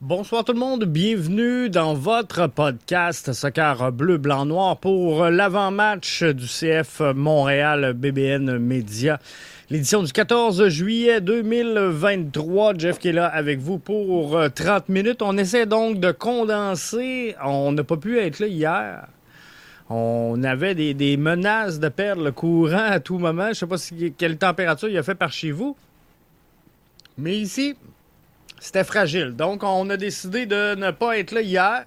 Bonsoir tout le monde, bienvenue dans votre podcast Soccer Bleu, Blanc, Noir pour l'avant-match du CF Montréal BBN Média. L'édition du 14 juillet 2023. Jeff qui est là avec vous pour 30 minutes. On essaie donc de condenser. On n'a pas pu être là hier. On avait des, menaces de perdre le courant à tout moment. Je ne sais pas quelle température il a fait par chez vous. Mais ici, c'était fragile. Donc, on a décidé de ne pas être là hier.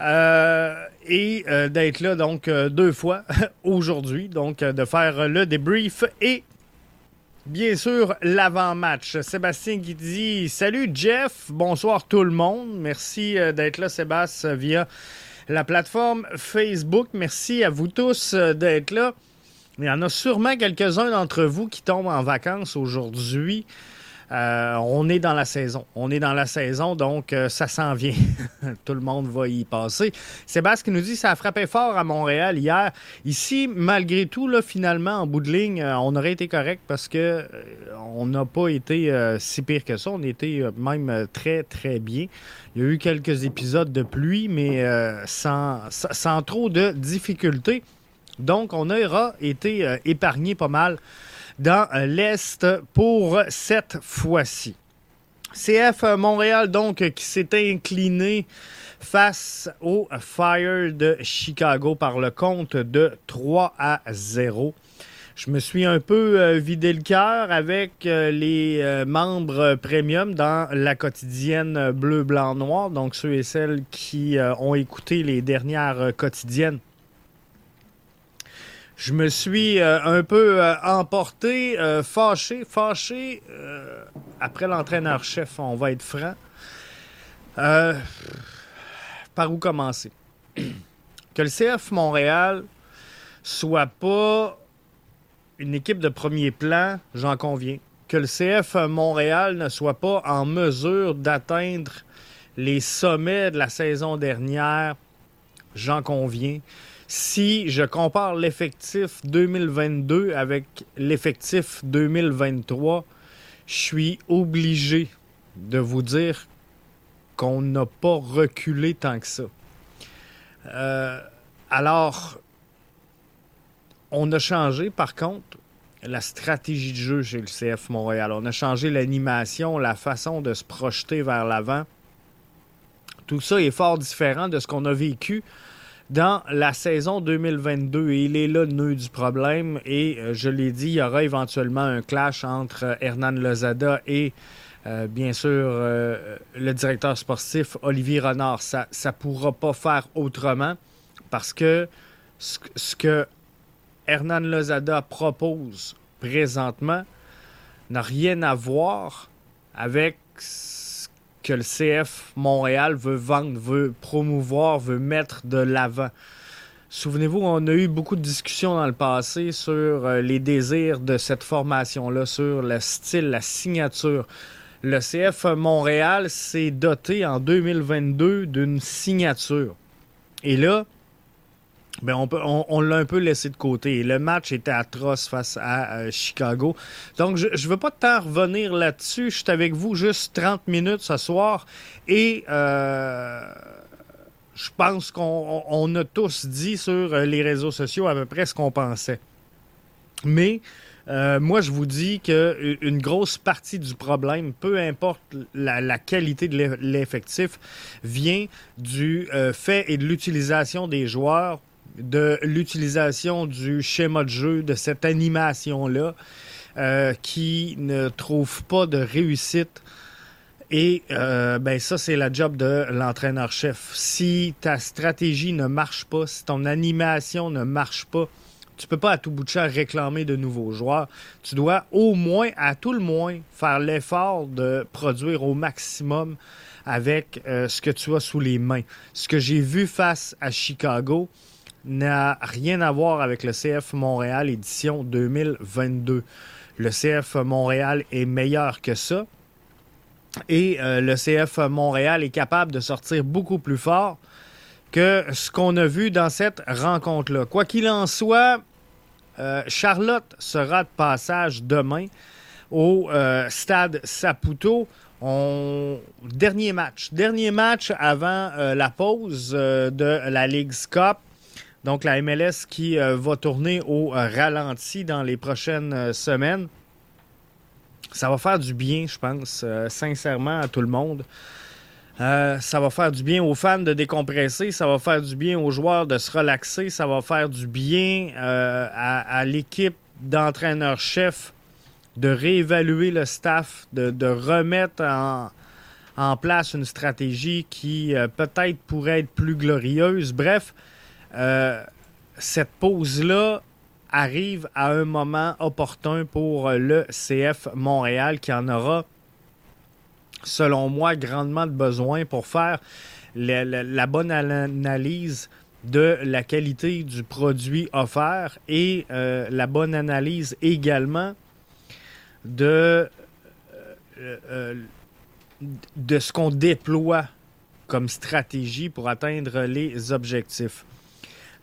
Euh, et euh, d'être là donc euh, deux fois aujourd'hui, donc de faire le débrief et bien sûr l'avant-match. Sébastien qui dit Salut Jeff, bonsoir tout le monde. Merci d'être là, Sébastien, via la plateforme Facebook. Merci à vous tous d'être là. Il y en a sûrement quelques-uns d'entre vous qui tombent en vacances aujourd'hui. Euh, on est dans la saison. On est dans la saison, donc euh, ça s'en vient. Tout le monde va y passer. Sébastien nous dit ça a frappé fort à Montréal hier. Ici, malgré tout, finalement, en bout de ligne, euh, on aurait été correct parce que on n'a pas été si pire que ça. On était même très, très bien. Il y a eu quelques épisodes de pluie, mais sans, trop de difficultés. Donc, on aura été épargné pas mal dans l'Est pour cette fois-ci. CF Montréal, donc, qui s'est incliné face au Fire de Chicago par le compte de 3 à 0. Je me suis un peu euh, vidé le cœur avec euh, les euh, membres premium dans la quotidienne bleu, blanc, noir. Donc, ceux et celles qui ont écouté les dernières quotidiennes je me suis euh, un peu euh, emporté, euh, fâché, fâché après l'entraîneur-chef, on va être franc. par où commencer? que le CF Montréal soit pas une équipe de premier plan, j'en conviens. Que le CF Montréal ne soit pas en mesure d'atteindre les sommets de la saison dernière, j'en conviens si je compare l'effectif 2022 avec l'effectif 2023, je suis obligé de vous dire qu'on n'a pas reculé tant que ça. Euh, alors, on a changé, par contre, la stratégie de jeu chez le CF Montréal. On a changé l'animation, la façon de se projeter vers l'avant. Tout ça est fort différent de ce qu'on a vécu dans la saison 2022. Et il est là le nœud du problème. Et euh, je l'ai dit, il y aura éventuellement un clash entre euh, Hernan Lozada et euh, bien sûr, le directeur sportif Olivier Renard, ça ne pourra pas faire autrement parce que ce, que Hernan Lozada propose présentement n'a rien à voir avec que le CF Montréal veut vendre, veut promouvoir, veut mettre de l'avant. Souvenez-vous, on a eu beaucoup de discussions dans le passé sur euh, les désirs de cette formation-là, sur le style, la signature. Le CF Montréal s'est doté en 2022 d'une signature. Et là, ben on, l'a un peu laissé de côté. Le match était atroce face à euh, Chicago. Donc, je ne veux pas tant revenir là-dessus. Je suis avec vous juste 30 minutes ce soir. Et euh, je pense qu'on a tous dit sur euh, les réseaux sociaux à peu près ce qu'on pensait. Mais moi, je vous dis qu'une grosse partie du problème, peu importe la qualité de l'effectif, vient du fait et de l'utilisation des joueurs de l'utilisation du schéma de jeu, de cette animation-là, euh, qui ne trouve pas de réussite. Et euh, ben ça, c'est la job de l'entraîneur-chef. Si ta stratégie ne marche pas, si ton animation ne marche pas, tu peux pas à tout bout de champ réclamer de nouveaux joueurs. Tu dois au moins, à tout le moins, faire l'effort de produire au maximum avec euh, ce que tu as sous les mains. Ce que j'ai vu face à Chicago, n'a rien à voir avec le CF Montréal édition 2022. Le CF Montréal est meilleur que ça. Et euh, le CF Montréal est capable de sortir beaucoup plus fort que ce qu'on a vu dans cette rencontre-là. Quoi qu'il en soit, euh, Charlotte sera de passage demain au euh, stade Saputo. Dernier match. Dernier match avant la pause de la Ligue Cup. Donc la MLS qui euh, va tourner au ralenti dans les prochaines semaines. Ça va faire du bien, je pense, sincèrement, à tout le monde. ça va faire du bien aux fans de décompresser, ça va faire du bien aux joueurs de se relaxer, ça va faire du bien à, l'équipe d'entraîneurs-chefs de réévaluer le staff, de, remettre en, place une stratégie qui euh, peut-être pourrait être plus glorieuse. Bref, euh, cette pause-là arrive à un moment opportun pour le CF Montréal qui en aura, selon moi, grandement de besoin pour faire la, bonne analyse de la qualité du produit offert et euh, la bonne analyse également de, euh, euh, de ce qu'on déploie comme stratégie pour atteindre les objectifs.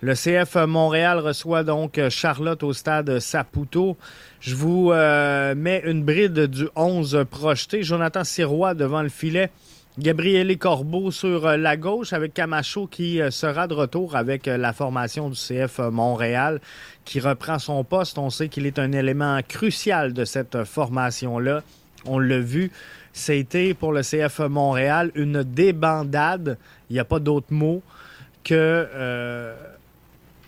Le CF Montréal reçoit donc Charlotte au stade Saputo. Je vous euh, mets une bride du 11 projeté. Jonathan Sirois devant le filet. Gabriele Corbeau sur euh, la gauche avec Camacho qui euh, sera de retour avec euh, la formation du CF Montréal qui reprend son poste. On sait qu'il est un élément crucial de cette formation-là. On l'a vu, c'était pour le CF Montréal une débandade, il n'y a pas d'autre mot, que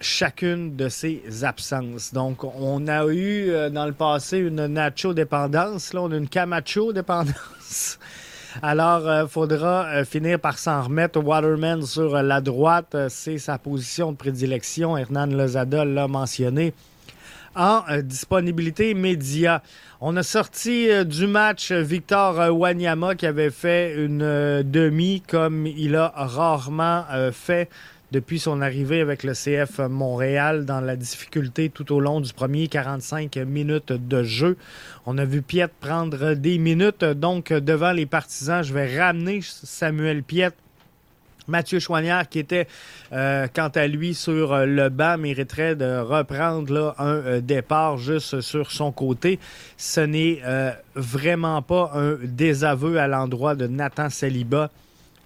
chacune de ses absences. Donc, on a eu dans le passé une Nacho dépendance, là on a une Camacho dépendance. Alors, euh, faudra euh, finir par s'en remettre. Waterman sur la droite, euh, c'est sa position de prédilection. Hernan Lozada l'a mentionné en disponibilité média. On a sorti du match Victor Wanyama qui avait fait une demi comme il a rarement fait depuis son arrivée avec le CF Montréal dans la difficulté tout au long du premier 45 minutes de jeu. On a vu Piet prendre des minutes, donc devant les partisans, je vais ramener Samuel Piet Mathieu Chouanière, qui était euh, quant à lui sur le banc, mériterait de reprendre un euh, départ juste sur son côté. Ce n'est euh, vraiment pas un désaveu à l'endroit de Nathan Saliba,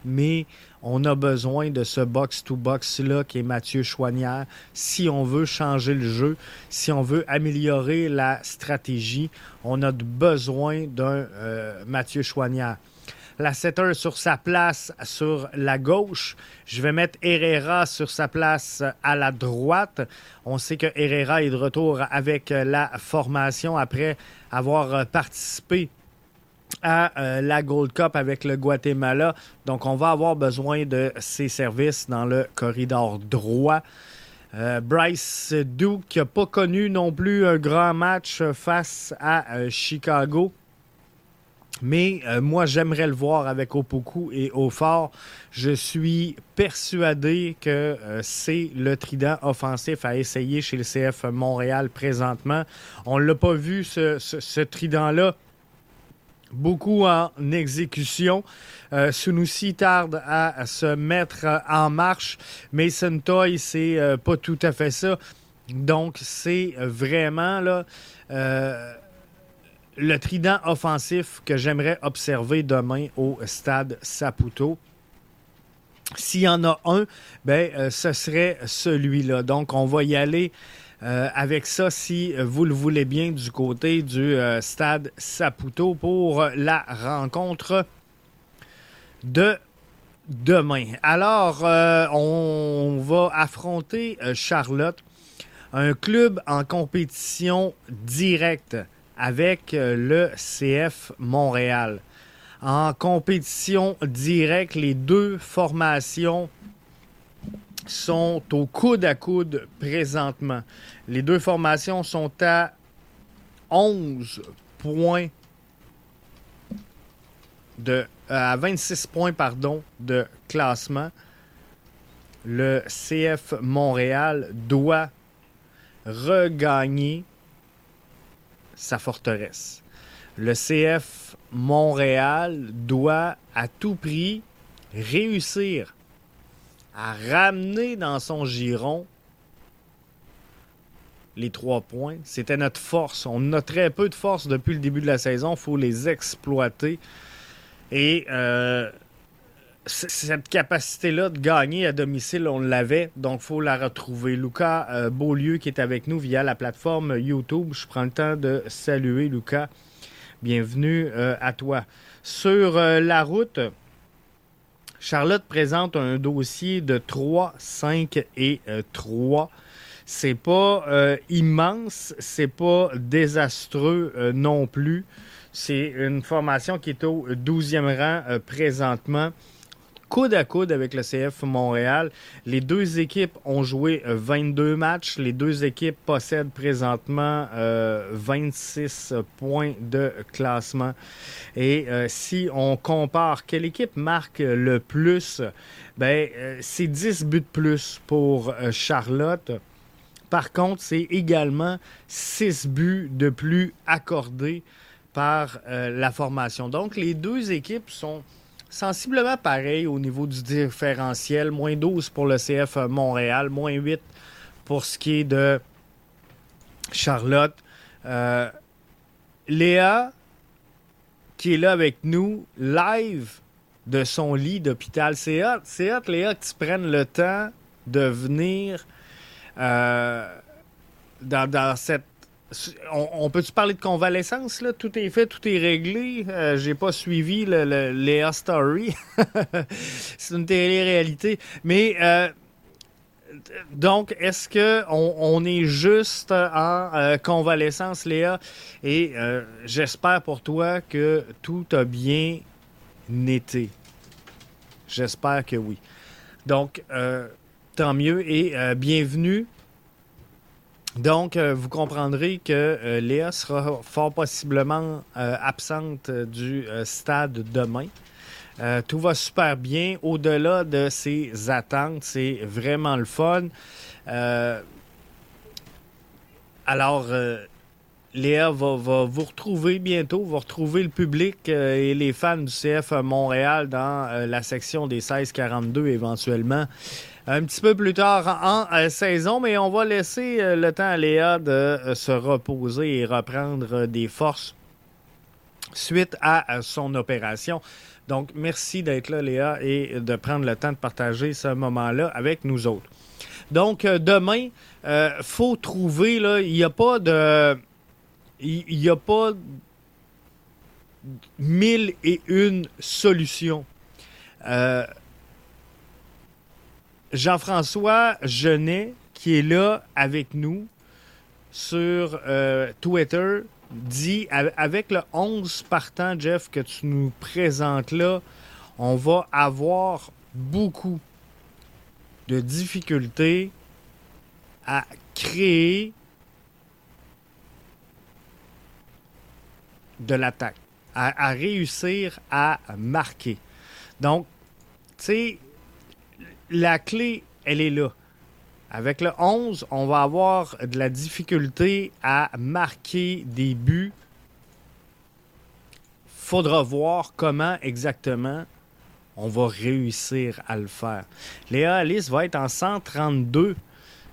mais on a besoin de ce box-to-box-là qui est Mathieu Chouanière si on veut changer le jeu, si on veut améliorer la stratégie. On a besoin d'un euh, Mathieu Chouanière. La setter sur sa place sur la gauche. Je vais mettre Herrera sur sa place à la droite. On sait que Herrera est de retour avec la formation après avoir participé à euh, la Gold Cup avec le Guatemala. Donc, on va avoir besoin de ses services dans le corridor droit. Euh, Bryce Duke n'a pas connu non plus un grand match face à euh, Chicago. Mais moi, j'aimerais le voir avec Opoku et Aufort. Je suis persuadé que c'est le trident offensif à essayer chez le CF Montréal présentement. On ne l'a pas vu, ce trident-là, beaucoup en exécution. Euh, tarde à, se mettre en marche. Mason Toy, c'est euh, pas tout à fait ça. Donc, c'est vraiment euh, le trident offensif que j'aimerais observer demain au stade Saputo. S'il y en a un, ben, ce serait celui-là. Donc, on va y aller euh, avec ça, si vous le voulez bien, du côté du euh, stade Saputo pour la rencontre de demain. Alors, euh, on va affronter Charlotte, un club en compétition directe avec le CF Montréal. En compétition directe, les deux formations sont au coude à coude présentement. Les deux formations sont à 11 points de à 26 points pardon de classement. Le CF Montréal doit regagner sa forteresse. Le CF Montréal doit à tout prix réussir à ramener dans son giron les trois points. C'était notre force. On a très peu de force depuis le début de la saison. Il faut les exploiter. Et euh, cette capacité-là de gagner à domicile, on l'avait, donc il faut la retrouver. Lucas euh, Beaulieu qui est avec nous via la plateforme YouTube. Je prends le temps de saluer Lucas. Bienvenue euh, à toi. Sur la route, Charlotte présente un dossier de 3, 5 et 3. C'est pas immense, c'est pas désastreux non plus. C'est une formation qui est au 12e rang euh, présentement coude à coude avec le CF Montréal. Les deux équipes ont joué 22 euh, matchs. Les deux équipes possèdent présentement 26 euh, points de classement. Et si on compare quelle équipe marque le plus, ben, c'est 10 buts de plus pour Charlotte. Par contre, c'est également 6 buts de plus accordés par euh, la formation. Donc, les deux équipes sont sensiblement pareilles au niveau du différentiel. Moins 12 pour le CF Montréal, moins 8 pour ce qui est de Charlotte. Euh, Léa, qui est là avec nous, live de son lit d'hôpital. C'est hot, c'est hot, Léa, que tu prennes le temps de venir euh, dans, dans, cette on, peut-tu parler de convalescence? Là? Tout est fait, tout est réglé. Euh, j'ai pas suivi le, Léa Story. C'est une télé-réalité. Mais euh, donc, est-ce qu'on on est juste en euh, convalescence, Léa? Et j'espère pour toi que tout a bien été. J'espère que oui. Donc, tant mieux et bienvenue donc, euh, vous comprendrez que euh, Léa sera fort possiblement euh, absente du stade demain. tout va super bien. Au-delà de ses attentes, c'est vraiment le fun. alors, Léa va, vous retrouver bientôt, va retrouver le public et les fans du CF Montréal dans la section des 16-42 éventuellement un petit peu plus tard en, euh, saison, mais on va laisser euh, le temps à Léa de euh, se reposer et reprendre des forces suite à son opération. Donc, merci d'être là, Léa, et de prendre le temps de partager ce moment-là avec nous autres. Donc, demain, faut trouver, là, il n'y a pas de... Il n'y a pas mille et une solutions. Jean-François Genet, qui est là avec nous sur euh, Twitter, dit avec le 11 partant, Jeff, que tu nous présentes là, on va avoir beaucoup de difficultés à créer de l'attaque, à, à, réussir à marquer. Donc, tu sais, la clé, elle est là. Avec le 11, on va avoir de la difficulté à marquer des buts. Faudra voir comment exactement on va réussir à le faire. Léa Alice va être en 132.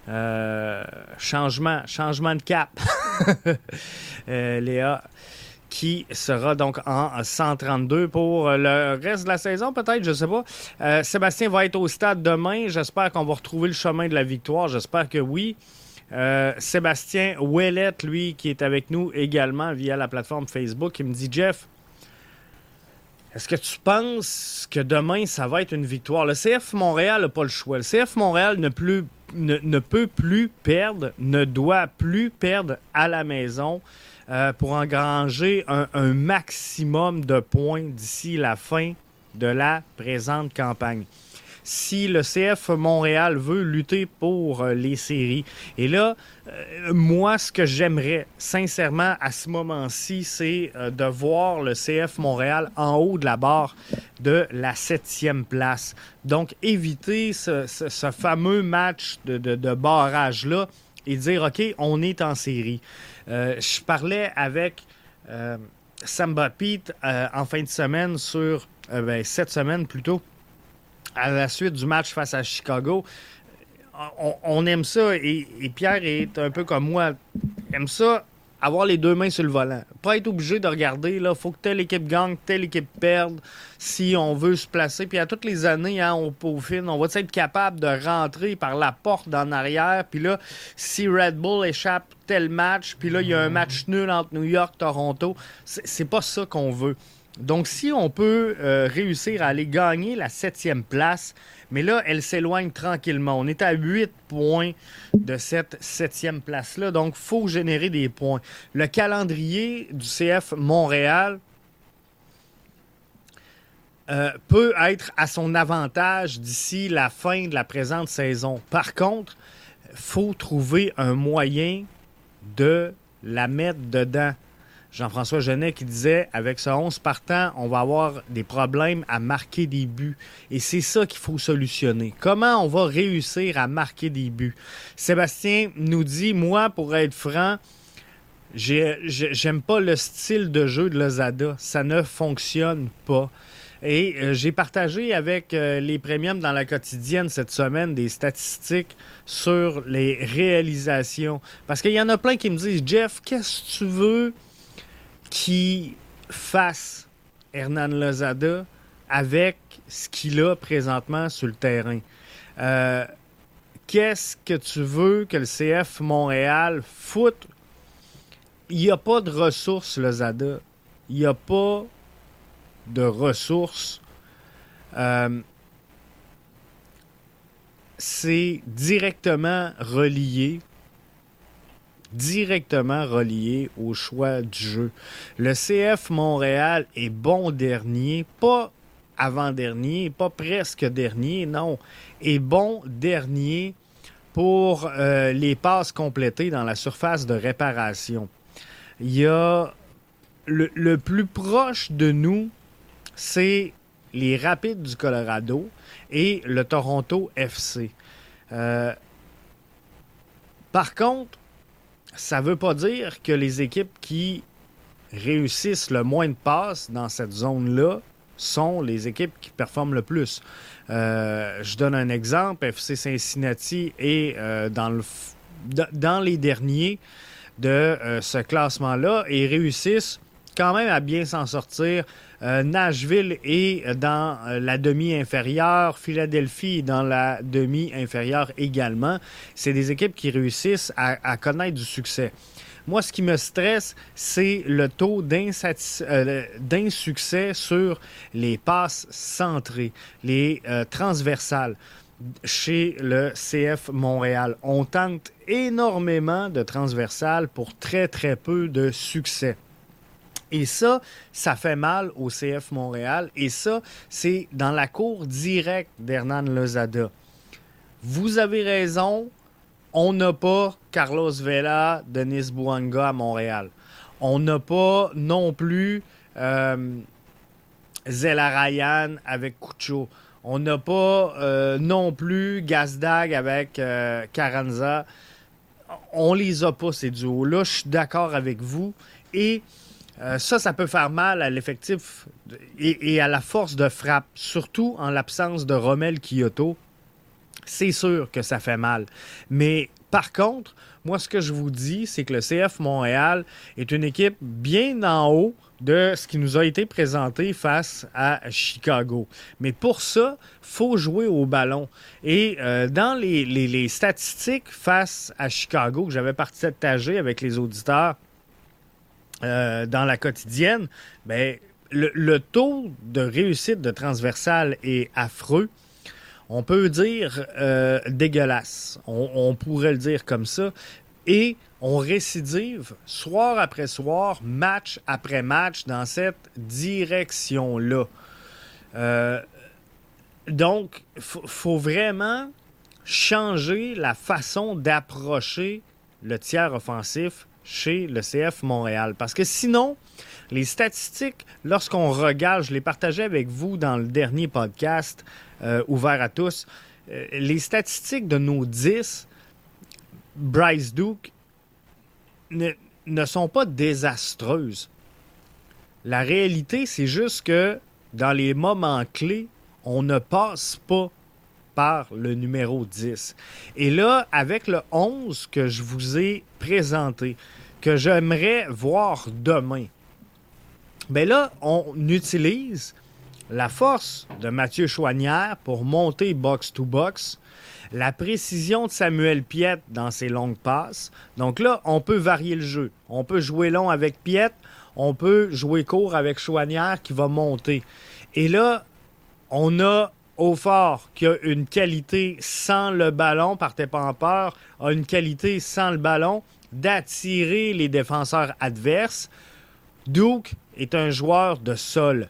Euh, changement, changement de cap. Euh, Léa qui sera donc en 132 pour le reste de la saison, peut-être, je ne sais pas. Euh, Sébastien va être au stade demain. J'espère qu'on va retrouver le chemin de la victoire. J'espère que oui. Euh, Sébastien Ouellette, lui, qui est avec nous également via la plateforme Facebook, il me dit Jeff, est-ce que tu penses que demain, ça va être une victoire? Le CF Montréal n'a pas le choix. Le CF Montréal ne, peut plus perdre, ne doit plus perdre à la maison. Euh, pour engranger un, maximum de points d'ici la fin de la présente campagne. Si le CF Montréal veut lutter pour euh, les séries, et là, euh, moi, ce que j'aimerais sincèrement à ce moment-ci, c'est de voir le CF Montréal en haut de la barre de la septième place. Donc, éviter ce, fameux match de, de barrage-là et dire, OK, on est en série. Euh, je parlais avec euh, Samba Pete euh, en fin de semaine sur ben, cette semaine plutôt, à la suite du match face à Chicago. On, aime ça et, Pierre est un peu comme moi, aime ça avoir les deux mains sur le volant. Pas être obligé de regarder, là, faut que telle équipe gagne, telle équipe perde, si on veut se placer. Puis à toutes les années, hein, on peaufine, on va être capable de rentrer par la porte en arrière. Puis là, si Red Bull échappe tel match, puis là, il y a un match nul entre New York, Toronto, c'est pas ça qu'on veut. Donc, si on peut euh, réussir à aller gagner la septième place, mais là, elle s'éloigne tranquillement. On est à 8 points de cette septième place-là. Donc, il faut générer des points. Le calendrier du CF Montréal euh, peut être à son avantage d'ici la fin de la présente saison. Par contre, il faut trouver un moyen de la mettre dedans. Jean-François Genet qui disait avec ce 11 partant, on va avoir des problèmes à marquer des buts. Et c'est ça qu'il faut solutionner. Comment on va réussir à marquer des buts? Sébastien nous dit Moi, pour être franc, j'aime pas le style de jeu de Lozada. Ça ne fonctionne pas. Et euh, j'ai partagé avec euh, les premiums dans la quotidienne cette semaine des statistiques sur les réalisations. Parce qu'il y en a plein qui me disent Jeff, qu'est-ce que tu veux qui fasse Hernan Lozada avec ce qu'il a présentement sur le terrain. Euh, qu'est-ce que tu veux que le CF Montréal foute? Il n'y a pas de ressources, Lozada. Il n'y a pas de ressources. Euh, c'est directement relié directement relié au choix du jeu. Le CF Montréal est bon dernier, pas avant-dernier, pas presque dernier, non, est bon dernier pour euh, les passes complétées dans la surface de réparation. Il y a le, plus proche de nous, c'est les Rapides du Colorado et le Toronto FC. Euh, par contre, ça ne veut pas dire que les équipes qui réussissent le moins de passes dans cette zone-là sont les équipes qui performent le plus. Euh, je donne un exemple. FC Cincinnati est euh, dans, le, dans les derniers de euh, ce classement-là et réussissent quand même à bien s'en sortir. Nashville est dans la demi-inférieure, Philadelphie est dans la demi-inférieure également. C'est des équipes qui réussissent à, connaître du succès. Moi, ce qui me stresse, c'est le taux d'insuccès sur les passes centrées, les transversales chez le CF Montréal. On tente énormément de transversales pour très, très peu de succès. Et ça, ça fait mal au CF Montréal. Et ça, c'est dans la cour directe d'Hernan Lozada. Vous avez raison, on n'a pas Carlos Vela, Denis Bouanga à Montréal. On n'a pas non plus euh, Zela Ryan avec Cucho. On n'a pas euh, non plus Gazdag avec euh, Carranza. On les a pas, ces duos-là. Je suis d'accord avec vous. Et euh, ça, ça peut faire mal à l'effectif et, à la force de frappe, surtout en l'absence de Rommel Kyoto. C'est sûr que ça fait mal. Mais par contre, moi, ce que je vous dis, c'est que le CF Montréal est une équipe bien en haut de ce qui nous a été présenté face à Chicago. Mais pour ça, faut jouer au ballon. Et euh, dans les, les, statistiques face à Chicago que j'avais partagé avec les auditeurs, euh, dans la quotidienne, ben, le, taux de réussite de transversal est affreux. On peut dire euh, dégueulasse. On, pourrait le dire comme ça. Et on récidive soir après soir, match après match dans cette direction-là. Euh, donc, il faut vraiment changer la façon d'approcher le tiers offensif chez le CF Montréal. Parce que sinon, les statistiques, lorsqu'on regarde, je les partageais avec vous dans le dernier podcast euh, ouvert à tous, euh, les statistiques de nos 10, Bryce Duke, ne, ne sont pas désastreuses. La réalité, c'est juste que dans les moments clés, on ne passe pas par le numéro 10. Et là, avec le 11 que je vous ai présenté, que j'aimerais voir demain. Bien là, on utilise la force de Mathieu Chouanière pour monter box-to-box, la précision de Samuel Piette dans ses longues passes. Donc là, on peut varier le jeu. On peut jouer long avec Piette, on peut jouer court avec Chouanière qui va monter. Et là, on a Aufort qui a une qualité sans le ballon, partez pas en peur, a une qualité sans le ballon d'attirer les défenseurs adverses. Duke est un joueur de sol.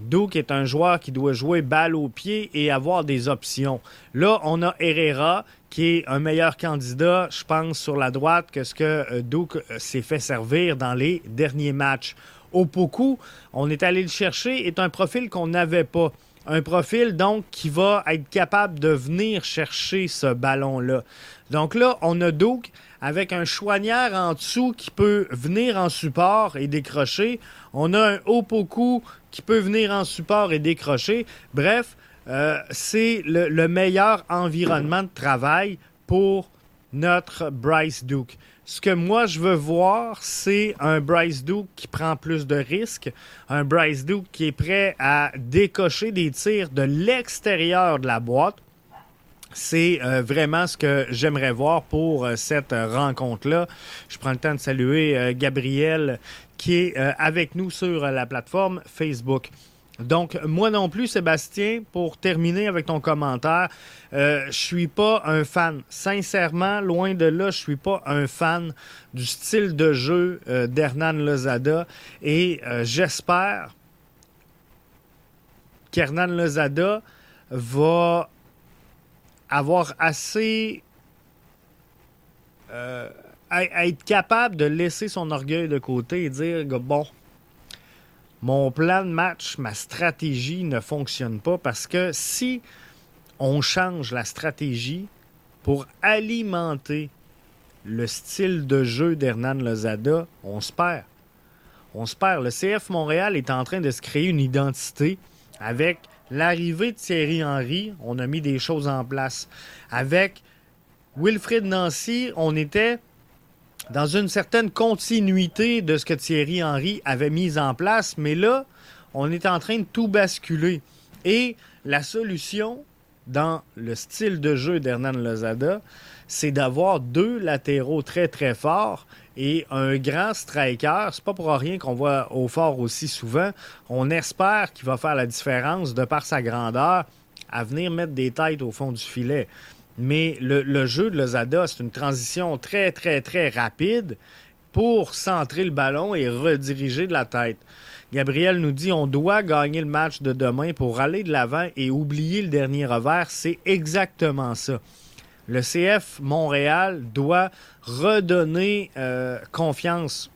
Duke est un joueur qui doit jouer balle au pied et avoir des options. Là, on a Herrera qui est un meilleur candidat, je pense, sur la droite que ce que euh, Duke euh, s'est fait servir dans les derniers matchs. Opoku, on est allé le chercher, est un profil qu'on n'avait pas. Un profil, donc, qui va être capable de venir chercher ce ballon-là. Donc là, on a Duke avec un choignard en dessous qui peut venir en support et décrocher. On a un Opoku qui peut venir en support et décrocher. Bref, euh, c'est le meilleur environnement de travail pour notre Bryce Duke. Ce que moi je veux voir, c'est un Bryce Duke qui prend plus de risques, un Bryce Duke qui est prêt à décocher des tirs de l'extérieur de la boîte. C'est euh, vraiment ce que j'aimerais voir pour euh, cette rencontre-là. Je prends le temps de saluer euh, Gabriel qui est avec nous sur la plateforme Facebook. Donc, moi non plus, Sébastien, pour terminer avec ton commentaire, euh, je suis pas un fan. Sincèrement, loin de là, je suis pas un fan du style de jeu euh, d'Hernan Lozada. Et euh, j'espère qu'Hernan Lozada va avoir assez être capable de laisser son orgueil de côté et dire bon, mon plan de match, ma stratégie ne fonctionne pas parce que si on change la stratégie pour alimenter le style de jeu d'Hernan Lozada, on se perd. On se perd. Le CF Montréal est en train de se créer une identité avec l'arrivée de Thierry Henry. On a mis des choses en place. Avec Wilfrid Nancy, on était dans une certaine continuité de ce que Thierry Henry avait mis en place, mais là, on est en train de tout basculer. Et la solution dans le style de jeu d'Hernan Lozada, c'est d'avoir deux latéraux très très forts et un grand striker. C'est pas pour rien qu'on voit au fort aussi souvent. On espère qu'il va faire la différence de par sa grandeur à venir mettre des têtes au fond du filet. Mais le, jeu de Lozada, c'est une transition très, très, très rapide pour centrer le ballon et rediriger de la tête. Gabriel nous dit on doit gagner le match de demain pour aller de l'avant et oublier le dernier revers. C'est exactement ça. Le CF Montréal doit redonner euh, confiance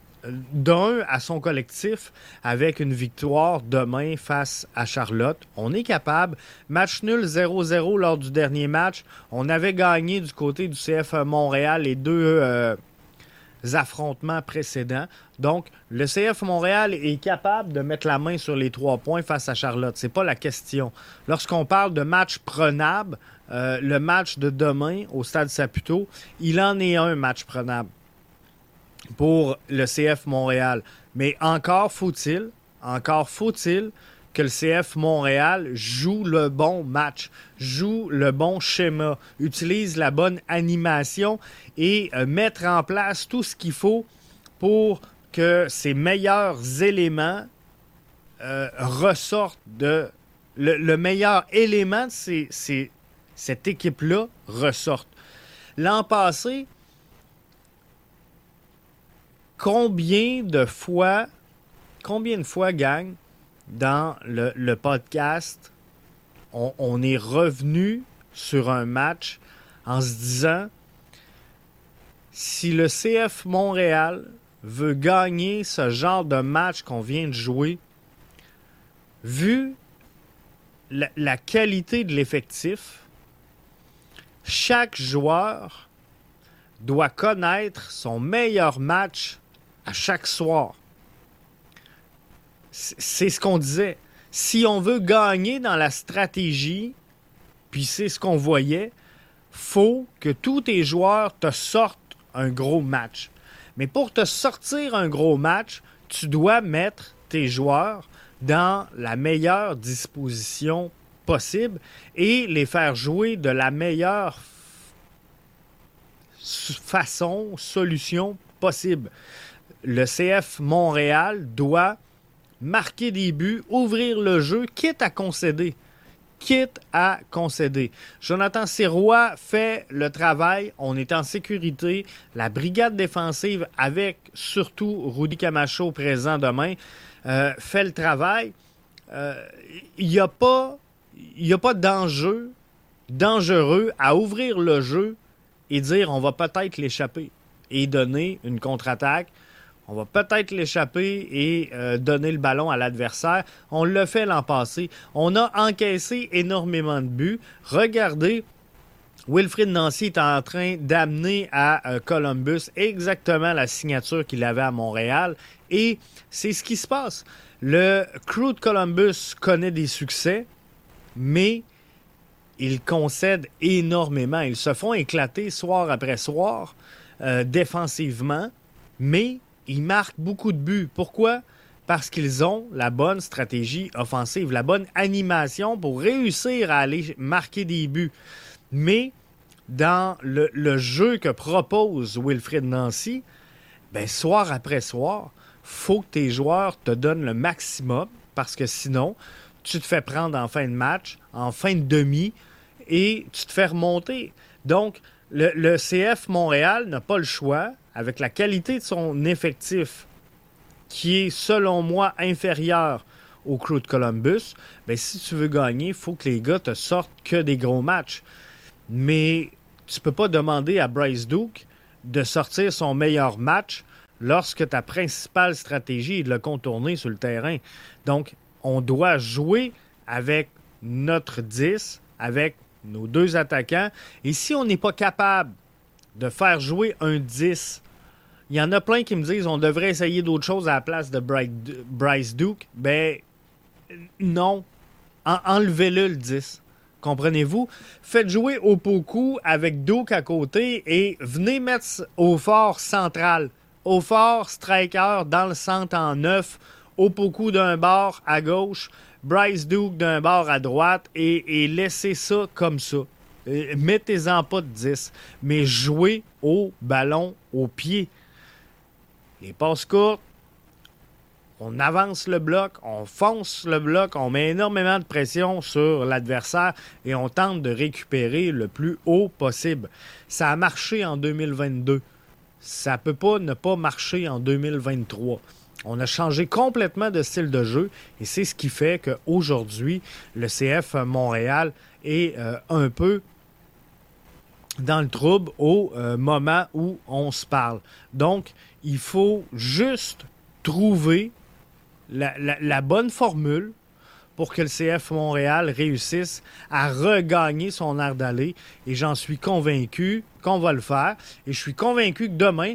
d'un à son collectif avec une victoire demain face à Charlotte. On est capable. Match nul 0-0 lors du dernier match. On avait gagné du côté du CF Montréal les deux euh, affrontements précédents. Donc, le CF Montréal est capable de mettre la main sur les trois points face à Charlotte. C'est pas la question. Lorsqu'on parle de match prenable, euh, le match de demain au Stade Saputo, il en est un match prenable pour le CF Montréal. Mais encore faut-il, encore faut-il que le CF Montréal joue le bon match, joue le bon schéma, utilise la bonne animation et euh, mettre en place tout ce qu'il faut pour que ses meilleurs éléments euh, ressortent de... Le, meilleur élément de cette équipe-là ressorte. L'an passé, combien de fois, combien de fois, dans le, podcast, on, est revenu sur un match en se disant si le CF Montréal veut gagner ce genre de match qu'on vient de jouer, vu la qualité de l'effectif, chaque joueur doit connaître son meilleur match à chaque soir. C'est ce qu'on disait. Si on veut gagner dans la stratégie, puis c'est ce qu'on voyait, faut que tous tes joueurs te sortent un gros match. Mais pour te sortir un gros match, tu dois mettre tes joueurs dans la meilleure disposition possible et les faire jouer de la meilleure façon, solution possible. Le CF Montréal doit marquer des buts, ouvrir le jeu, quitte à concéder. Quitte à concéder. Jonathan Sirois fait le travail. On est en sécurité. La brigade défensive, avec surtout Rudy Camacho présent demain, euh, fait le travail. Il euh, n'y a pas, y a pas d'enjeu dangereux à ouvrir le jeu et dire on va peut-être l'échapper et donner une contre-attaque. On va peut-être l'échapper et euh, donner le ballon à l'adversaire. On l'a fait l'an passé. On a encaissé énormément de buts. Regardez, Wilfrid Nancy est en train d'amener à Columbus exactement la signature qu'il avait à Montréal. Et c'est ce qui se passe. Le crew de Columbus connaît des succès, mais ils concèdent énormément. Ils se font éclater soir après soir euh, défensivement, mais ils marquent beaucoup de buts. Pourquoi? Parce qu'ils ont la bonne stratégie offensive, la bonne animation pour réussir à aller marquer des buts. Mais dans le, jeu que propose Wilfred Nancy, ben, soir après soir, faut que tes joueurs te donnent le maximum parce que sinon, tu te fais prendre en fin de match, en fin de demi, et tu te fais remonter. Donc, le, CF Montréal n'a pas le choix, avec la qualité de son effectif, qui est, selon moi, inférieur au crew de Columbus, bien, si tu veux gagner, il faut que les gars te sortent que des gros matchs. Mais tu peux pas demander à Bryce Duke de sortir son meilleur match lorsque ta principale stratégie est de le contourner sur le terrain. Donc, on doit jouer avec notre 10, avec nos deux attaquants. Et si on n'est pas capable de faire jouer un 10, il y en a plein qui me disent on devrait essayer d'autres choses à la place de Bryce Duke. Ben, non. enlevez-le le 10. Comprenez-vous? Faites jouer Opoku avec Duke à côté et venez mettre au fort central au fort, striker dans le centre en neuf, au beaucoup d'un bord à gauche, Bryce Duke d'un bord à droite et, laissez ça comme ça. Euh, mettez-en pas de 10, mais jouez au ballon au pied. Les passes courtes, on avance le bloc, on fonce le bloc, on met énormément de pression sur l'adversaire et on tente de récupérer le plus haut possible. Ça a marché en 2022 ça ne peut pas ne pas marcher en 2023. On a changé complètement de style de jeu et c'est ce qui fait qu'aujourd'hui, le CF Montréal est euh, un peu dans le trouble au euh, moment où on se parle. Donc, il faut juste trouver la bonne formule pour que le CF Montréal réussisse à regagner son air d'aller. Et j'en suis convaincu qu'on va le faire. Et je suis convaincu que demain,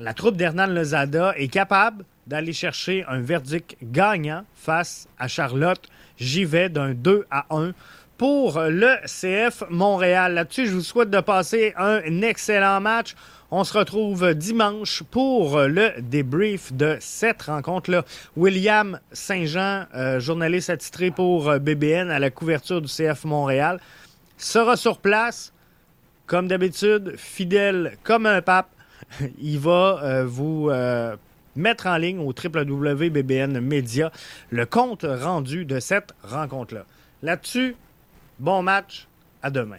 la troupe d'Hernan Lozada est capable d'aller chercher un verdict gagnant face à Charlotte. J'y vais d'un 2 à 1 pour le CF Montréal. Là-dessus, je vous souhaite de passer un excellent match. On se retrouve dimanche pour le débrief de cette rencontre-là. William Saint-Jean, euh, journaliste attitré pour euh, BBN à la couverture du CF Montréal, sera sur place, comme d'habitude, fidèle comme un pape. Il va euh, vous mettre en ligne au www.bbn Media le compte rendu de cette rencontre-là. Là-dessus, Bon match. À demain.